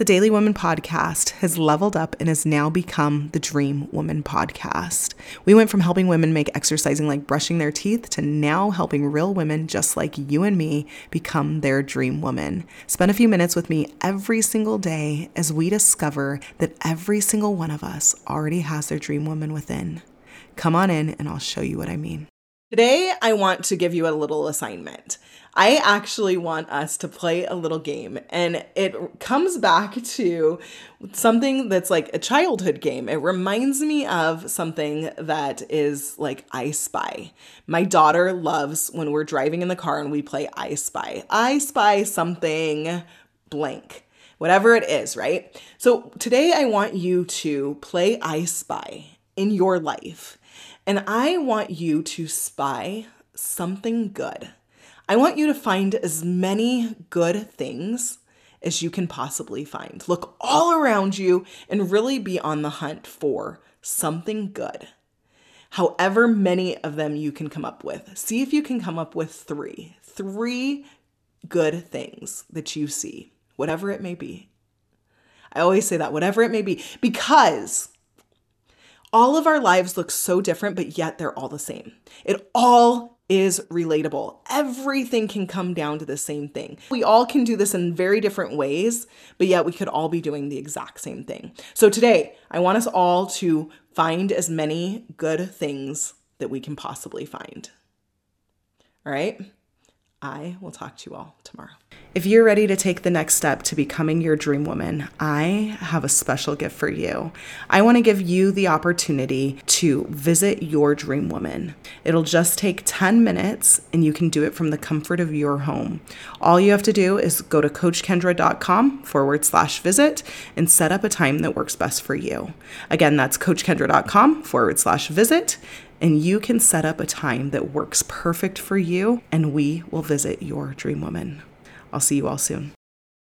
The Daily Woman podcast has leveled up and has now become the Dream Woman podcast. We went from helping women make exercising like brushing their teeth to now helping real women just like you and me become their dream woman. Spend a few minutes with me every single day as we discover that every single one of us already has their dream woman within. Come on in and I'll show you what I mean. Today, I want to give you a little assignment. I actually want us to play a little game, and it comes back to something that's like a childhood game. It reminds me of something that is like I Spy. My daughter loves when we're driving in the car and we play I Spy. I Spy something blank whatever it is, right? So today I want you to play I Spy in your life. And I want you to spy something good. I want you to find as many good things as you can possibly find. Look all around you and really be on the hunt for something good. However, many of them you can come up with. See if you can come up with three. Three good things that you see, whatever it may be. I always say that, whatever it may be, because all of our lives look so different, but yet they're all the same. It all is relatable. Everything can come down to the same thing. We all can do this in very different ways, but yet we could all be doing the exact same thing. So today, I want us all to find as many good things that we can possibly find. All right? I will talk to you all tomorrow. If you're ready to take the next step to becoming your dream woman, I have a special gift for you. I want to give you the opportunity to visit your dream woman. It'll just take 10 minutes and you can do it from the comfort of your home. All you have to do is go to coachkendra.com forward slash visit and set up a time that works best for you. Again, that's coachkendra.com forward slash visit and you can set up a time that works perfect for you, and we will visit your dream woman. I'll see you all soon.